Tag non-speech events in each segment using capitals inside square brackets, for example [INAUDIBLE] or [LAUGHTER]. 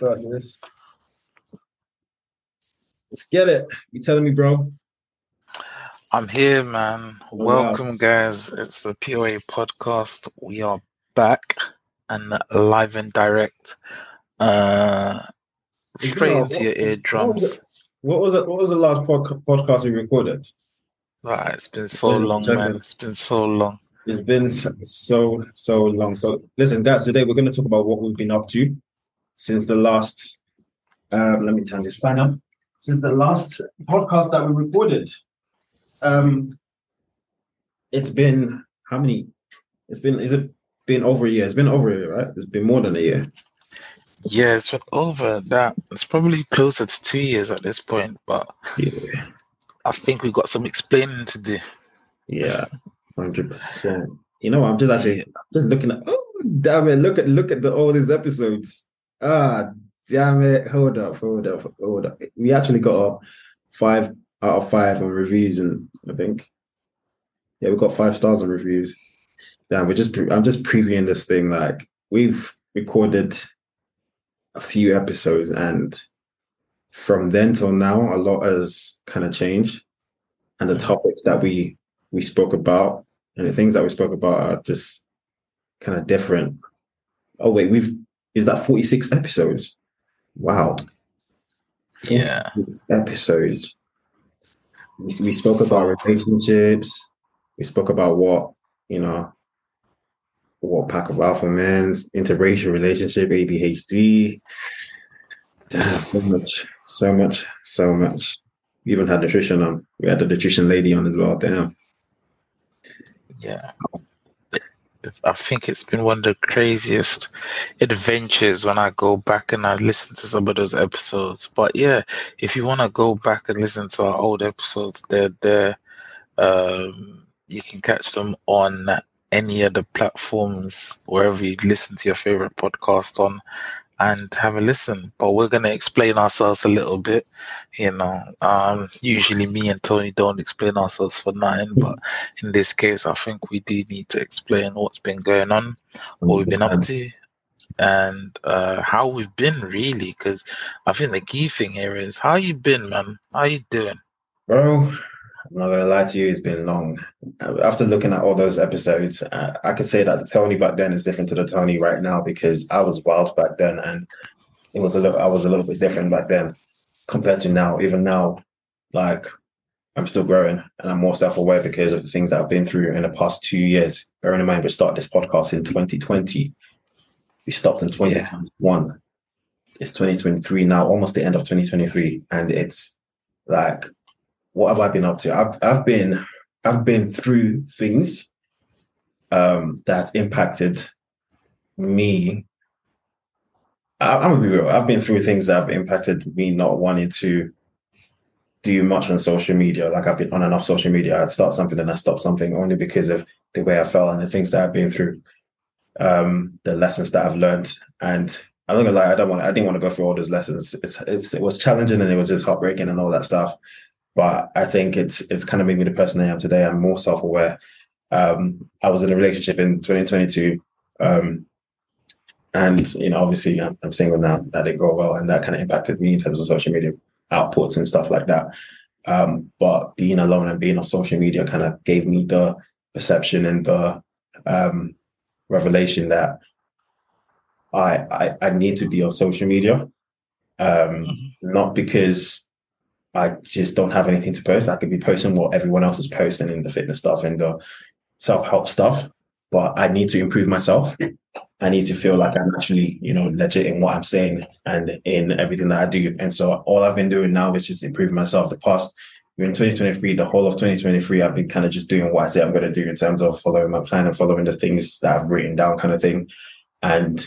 this. Let's get it. You telling me, bro? I'm here, man. Oh, wow. Welcome, guys. It's the POA podcast. We are back and live and direct. Uh, straight into your what- was, eardrums. what was it? What was the last pod- podcast we recorded? Right, it's been so long, man. It's been so long. It's been so so long. So listen, guys. Today we're going to talk about what we've been up to since the last. Um, let me turn this fan up. Since the last podcast that we recorded, um, it's been how many? It's been is it been over a year? It's been over a year, right? It's been more than a year. Yeah, it's been over that. It's probably closer to two years at this point, but Yeah, I think we've got some explaining to do. yeah, hundred percent. You know, I'm just actually just looking at. Oh, damn it! Look at look at the all these episodes. Ah, damn it! Hold up, hold up, hold up. We actually got a five out of five on reviews, and I think yeah, we got five stars on reviews. Damn, we're just I'm just previewing this thing. Like we've recorded a few episodes, and from then till now, a lot has kind of changed, and the topics that we we spoke about and the things that we spoke about are just kind of different. Oh wait, we've is that 46 episodes? Wow. Yeah. Episodes. We, we spoke about relationships. We spoke about what, you know, what pack of alpha males, interracial relationship, ADHD. Damn, so much, so much, so much. We even had nutrition on. We had the nutrition lady on as well. Damn. Yeah. I think it's been one of the craziest adventures when I go back and I listen to some of those episodes. But yeah, if you want to go back and listen to our old episodes, they're there. Um, you can catch them on any of the platforms wherever you listen to your favorite podcast on and have a listen. But we're going to explain ourselves a little bit. You know, um, usually me and Tony don't explain ourselves for nothing, but in this case, I think we do need to explain what's been going on, what we've been up to, and uh, how we've been really. Because I think the key thing here is how you been, man. How you doing? Bro, I'm not gonna lie to you, it's been long. After looking at all those episodes, uh, I could say that the Tony back then is different to the Tony right now because I was wild back then, and it was a little. I was a little bit different back then compared to now. Even now, like I'm still growing and I'm more self-aware because of the things that I've been through in the past two years. Bearing in mind, we started this podcast in 2020. We stopped in 2021. It's 2023 now, almost the end of 2023, and it's like what have I been up to? I've I've been I've been through things um that's impacted me. I, I'm gonna be real. I've been through things that have impacted me not wanting to do much on social media. Like I've been on and off social media. I'd start something and I stop something only because of the way I felt and the things that I've been through, um, the lessons that I've learned. And I'm not gonna lie, I don't want I didn't want to go through all those lessons. It's it's it was challenging and it was just heartbreaking and all that stuff but I think it's it's kind of made me the person I am today. I'm more self aware. Um, I was in a relationship in 2022, um, and you know, obviously, I'm, I'm single now. That didn't go well, and that kind of impacted me in terms of social media outputs and stuff like that. Um, but being alone and being on social media kind of gave me the perception and the um, revelation that I, I I need to be on social media, um, not because I just don't have anything to post. I could be posting what everyone else is posting in the fitness stuff and the self help stuff, but I need to improve myself. I need to feel like I'm actually, you know, legit in what I'm saying and in everything that I do. And so all I've been doing now is just improving myself. The past, in 2023, the whole of 2023, I've been kind of just doing what I say I'm going to do in terms of following my plan and following the things that I've written down, kind of thing, and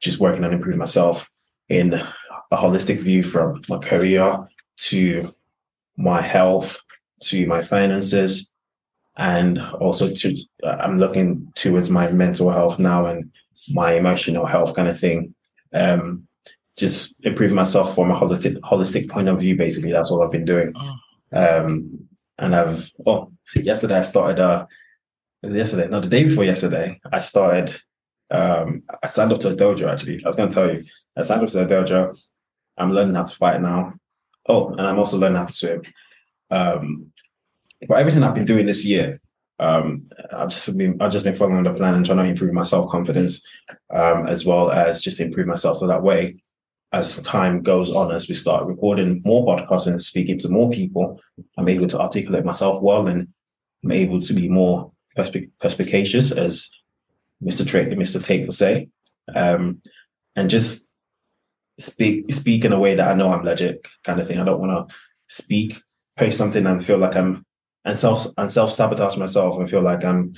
just working on improving myself in a holistic view from my career to my health to my finances and also to i'm looking towards my mental health now and my emotional health kind of thing. Um just improve myself from a holistic holistic point of view basically. That's all i've been doing. Um and i've oh see, yesterday i started uh yesterday? No the day before yesterday i started um i signed up to a dojo actually. I was going to tell you As Sandro said, Dojo, I'm learning how to fight now. Oh, and I'm also learning how to swim. Um, but everything I've been doing this year, um, I've just been I've just been following the plan and trying to improve my self confidence, um, as well as just improve myself so that way. As time goes on, as we start recording more podcasts and speaking to more people, I'm able to articulate myself well and I'm able to be more persp- perspicacious, as Mr. Tra- Mr. Tate will say, um, and just speak speak in a way that I know I'm legit, kind of thing. I don't want to speak, post something, and feel like I'm and self and self sabotage myself and feel like I'm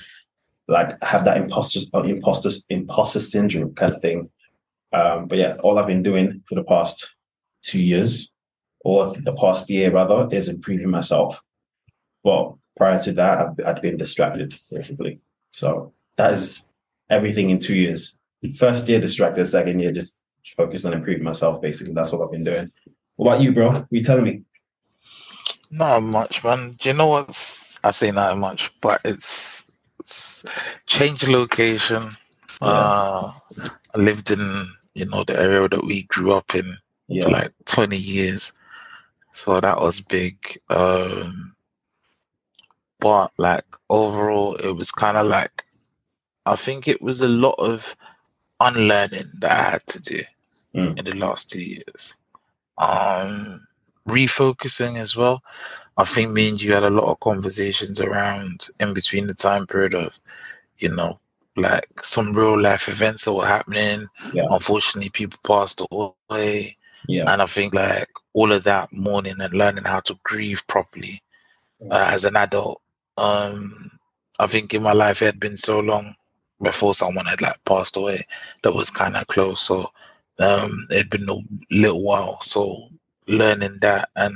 like have that imposter uh, imposter imposter syndrome kind of thing. Um, but yeah, all I've been doing for the past two years or the past year rather is improving myself. But prior to that, I've, I'd been distracted basically. So that is everything in two years. First year distracted, second year just focused on improving myself. Basically, that's what I've been doing. What about you, bro? What you telling me? Not much, man. Do you know what's? I say not much, but it's, it's change location. Yeah. Uh, I lived in you know the area that we grew up in yeah. for like twenty years, so that was big. Um, but like overall, it was kind of like I think it was a lot of unlearning that I had to do mm. in the last two years. Um, refocusing as well. I think me and you had a lot of conversations around in between the time period of, you know, like some real life events that were happening. Yeah. Unfortunately, people passed away. Yeah. And I think like all of that mourning and learning how to grieve properly uh, as an adult. Um, I think in my life it had been so long before someone had like passed away that was kind of close. So um, it had been a little while. So learning that and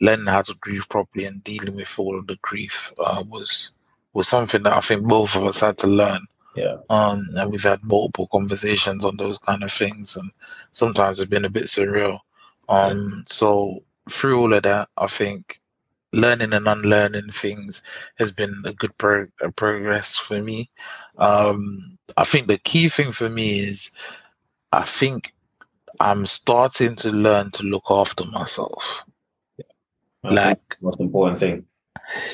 learning how to grieve properly and dealing with all of the grief uh, was was something that I think both of us had to learn. Yeah. Um, and we've had multiple conversations on those kind of things, and sometimes it's been a bit surreal. Um, yeah. so through all of that, I think learning and unlearning things has been a good pro- a progress for me. Um, I think the key thing for me is I think I'm starting to learn to look after myself. Yeah. Like most important thing.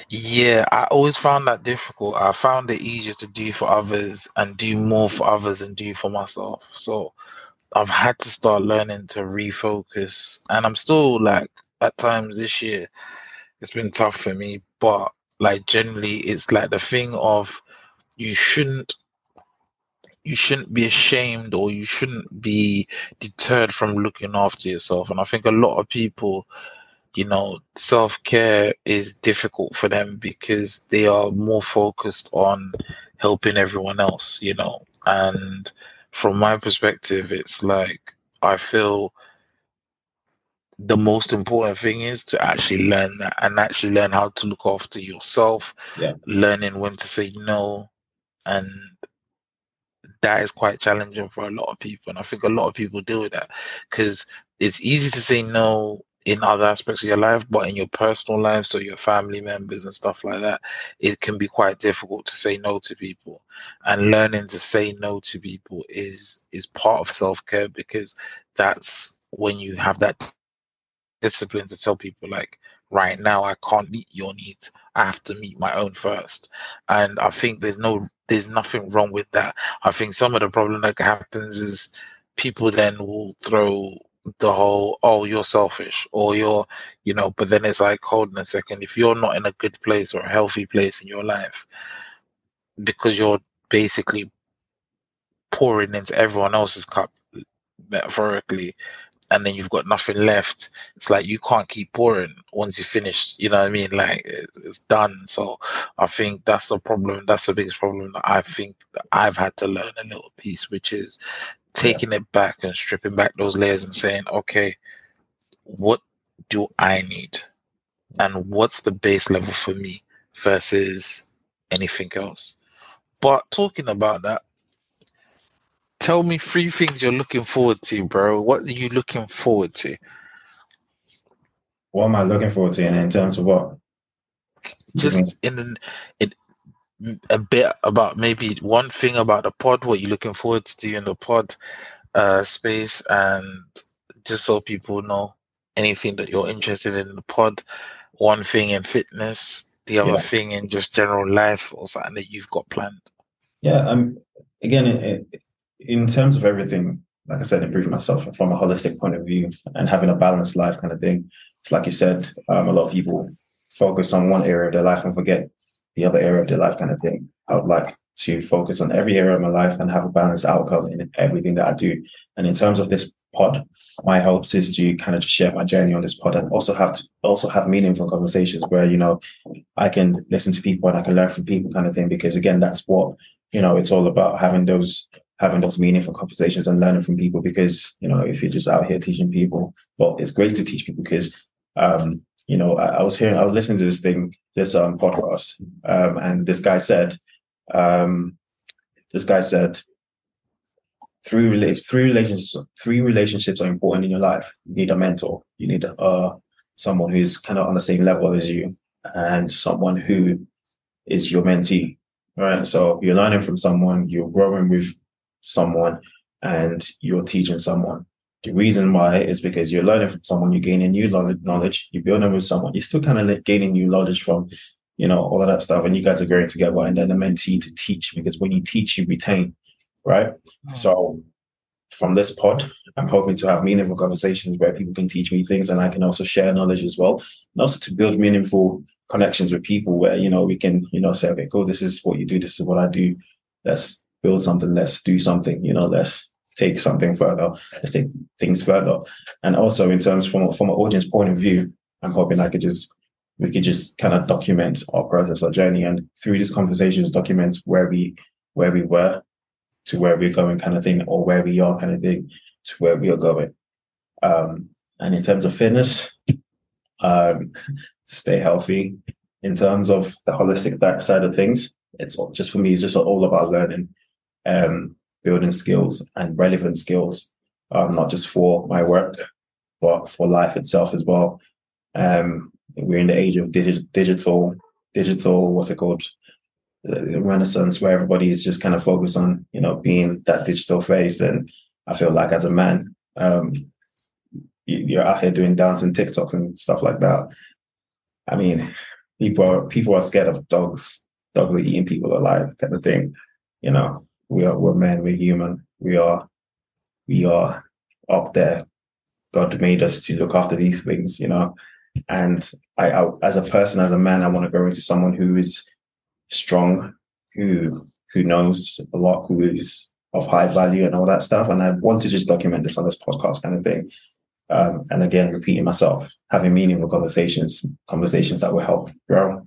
Yeah, I always found that difficult. I found it easier to do for others and do more for others and do for myself. So I've had to start learning to refocus. And I'm still like at times this year, it's been tough for me, but like generally it's like the thing of you shouldn't you shouldn't be ashamed or you shouldn't be deterred from looking after yourself. And I think a lot of people, you know, self care is difficult for them because they are more focused on helping everyone else, you know. And from my perspective, it's like I feel the most important thing is to actually learn that and actually learn how to look after yourself, yeah. learning when to say no and that is quite challenging for a lot of people. And I think a lot of people deal with that because it's easy to say no in other aspects of your life, but in your personal life, so your family members and stuff like that, it can be quite difficult to say no to people. And learning to say no to people is is part of self care because that's when you have that discipline to tell people like right now I can't meet your needs. I have to meet my own first. And I think there's no there's nothing wrong with that. I think some of the problem that happens is people then will throw the whole oh you're selfish or you're you know but then it's like hold on a second if you're not in a good place or a healthy place in your life because you're basically pouring into everyone else's cup metaphorically and then you've got nothing left. It's like you can't keep pouring once you finish. You know what I mean? Like it's done. So I think that's the problem. That's the biggest problem that I think that I've had to learn a little piece, which is taking yeah. it back and stripping back those layers and saying, okay, what do I need, and what's the base level for me versus anything else. But talking about that, tell me three things you're looking forward to, bro. What are you looking forward to? What am I looking forward to in, in terms of what? Just in, in a bit about maybe one thing about the pod, what you're looking forward to in the pod, uh, space and just so people know anything that you're interested in the pod, one thing in fitness, the other yeah. thing in just general life or something that you've got planned. Yeah, um, again, in, in terms of everything, like I said, improving myself from a holistic point of view and having a balanced life kind of thing. It's like you said, um, a lot of people focus on one area of their life and forget the other area of their life kind of thing. I would like to focus on every area of my life and have a balanced outcome in everything that I do. And in terms of this pod, my hopes is to kind of share my journey on this pod and also have to also have meaningful conversations where, you know, I can listen to people and I can learn from people kind of thing. Because again, that's what, you know, it's all about having those having those meaningful conversations and learning from people because, you know, if you're just out here teaching people, well, it's great to teach people because um, you know, I, I was hearing I was listening to this thing, this um podcast, um, and this guy said um, this guy said, three rela- three relationships three relationships are important in your life. You need a mentor. You need uh someone who's kind of on the same level as you, and someone who is your mentee. Right. So you're learning from someone, you're growing with someone, and you're teaching someone. The reason why is because you're learning from someone, you're gaining new knowledge, you're building with someone, you're still kind of gaining new knowledge from you know, all of that stuff. And you guys are growing together and then the mentee to teach because when you teach, you retain, right? Mm-hmm. So from this pod, I'm hoping to have meaningful conversations where people can teach me things and I can also share knowledge as well. And also to build meaningful connections with people where, you know, we can, you know, say, okay, cool, this is what you do, this is what I do. Let's build something, let's do something, you know, let's take something further, let's take things further. And also in terms from from an audience point of view, I'm hoping I could just we could just kind of document our process, our journey, and through these conversations, document where we where we were to where we're going, kind of thing, or where we are, kind of thing, to where we are going. Um, and in terms of fitness, um, [LAUGHS] to stay healthy, in terms of the holistic side of things, it's just for me, it's just all about learning, um, building skills and relevant skills, um, not just for my work, but for life itself as well. Um, we're in the age of digi- digital, digital, what's it called? Renaissance where everybody is just kind of focused on, you know, being that digital face. And I feel like as a man, um, you're out here doing dancing TikToks and stuff like that. I mean, people are people are scared of dogs. Dogs are eating people alive, kind of thing. You know, we are we're men, we're human. We are we are up there. God made us to look after these things, you know. And I, I, as a person, as a man, I want to grow into someone who is strong, who who knows a lot, who is of high value and all that stuff. And I want to just document this on this podcast kind of thing. Um, and again, repeating myself, having meaningful conversations, conversations that will help grow,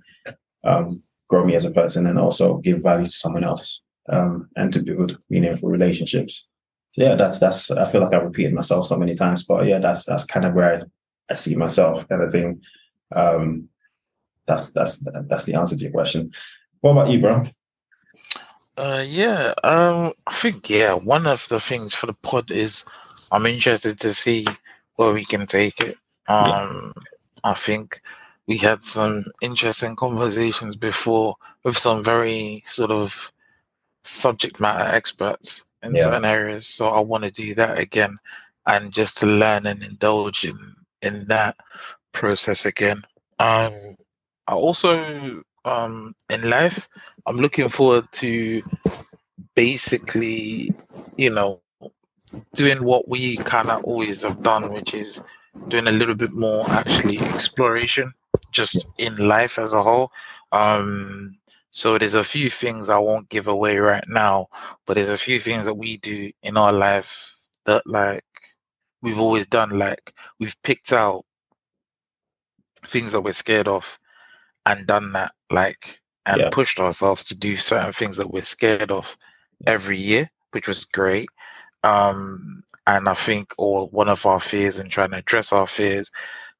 um, grow me as a person, and also give value to someone else, um, and to build meaningful relationships. So yeah, that's that's. I feel like I've repeated myself so many times, but yeah, that's that's kind of where I I see myself kind of thing. Um, that's that's that's the answer to your question. What about you, bro? Uh, yeah, um, I think yeah, one of the things for the pod is I'm interested to see where we can take it. Um, yeah. I think we had some interesting conversations before with some very sort of subject matter experts in yeah. certain areas. So I want to do that again and just to learn and indulge in in that process again. Um, I also um, in life, I'm looking forward to basically, you know, doing what we kind of always have done, which is doing a little bit more actually exploration just in life as a whole. Um, so there's a few things I won't give away right now, but there's a few things that we do in our life that like we've always done. Like we've picked out things that we're scared of and done that. Like and yeah. pushed ourselves to do certain things that we're scared of every year, which was great. Um, and I think, or one of our fears and trying to address our fears,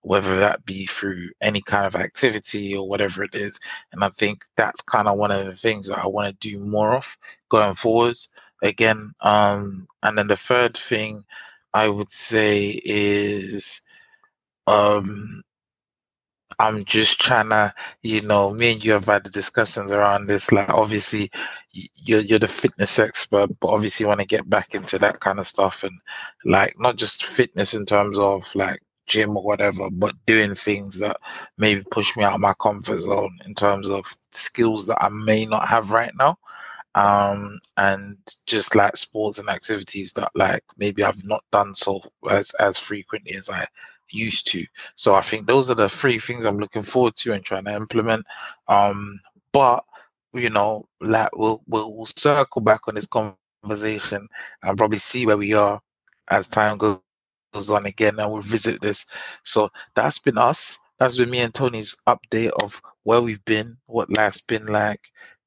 whether that be through any kind of activity or whatever it is. And I think that's kind of one of the things that I want to do more of going forwards again. Um, and then the third thing I would say is um, I'm just trying to, you know, me and you have had the discussions around this. Like, obviously, you're you're the fitness expert, but obviously, want to get back into that kind of stuff and like not just fitness in terms of like gym or whatever, but doing things that maybe push me out of my comfort zone in terms of skills that I may not have right now. Um, and just like sports and activities that like maybe I've not done so as as frequently as I used to. So I think those are the three things I'm looking forward to and trying to implement. Um, but you know, like we'll, we'll we'll circle back on this conversation and probably see where we are as time goes on again and we'll visit this. So that's been us. That's been me and Tony's update of where we've been, what life's been like.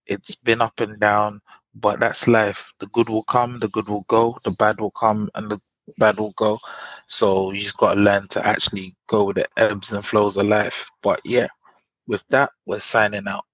It's been up and down, but that's life. The good will come, the good will go, the bad will come, and the bad will go. So you just got to learn to actually go with the ebbs and flows of life. But yeah, with that, we're signing out.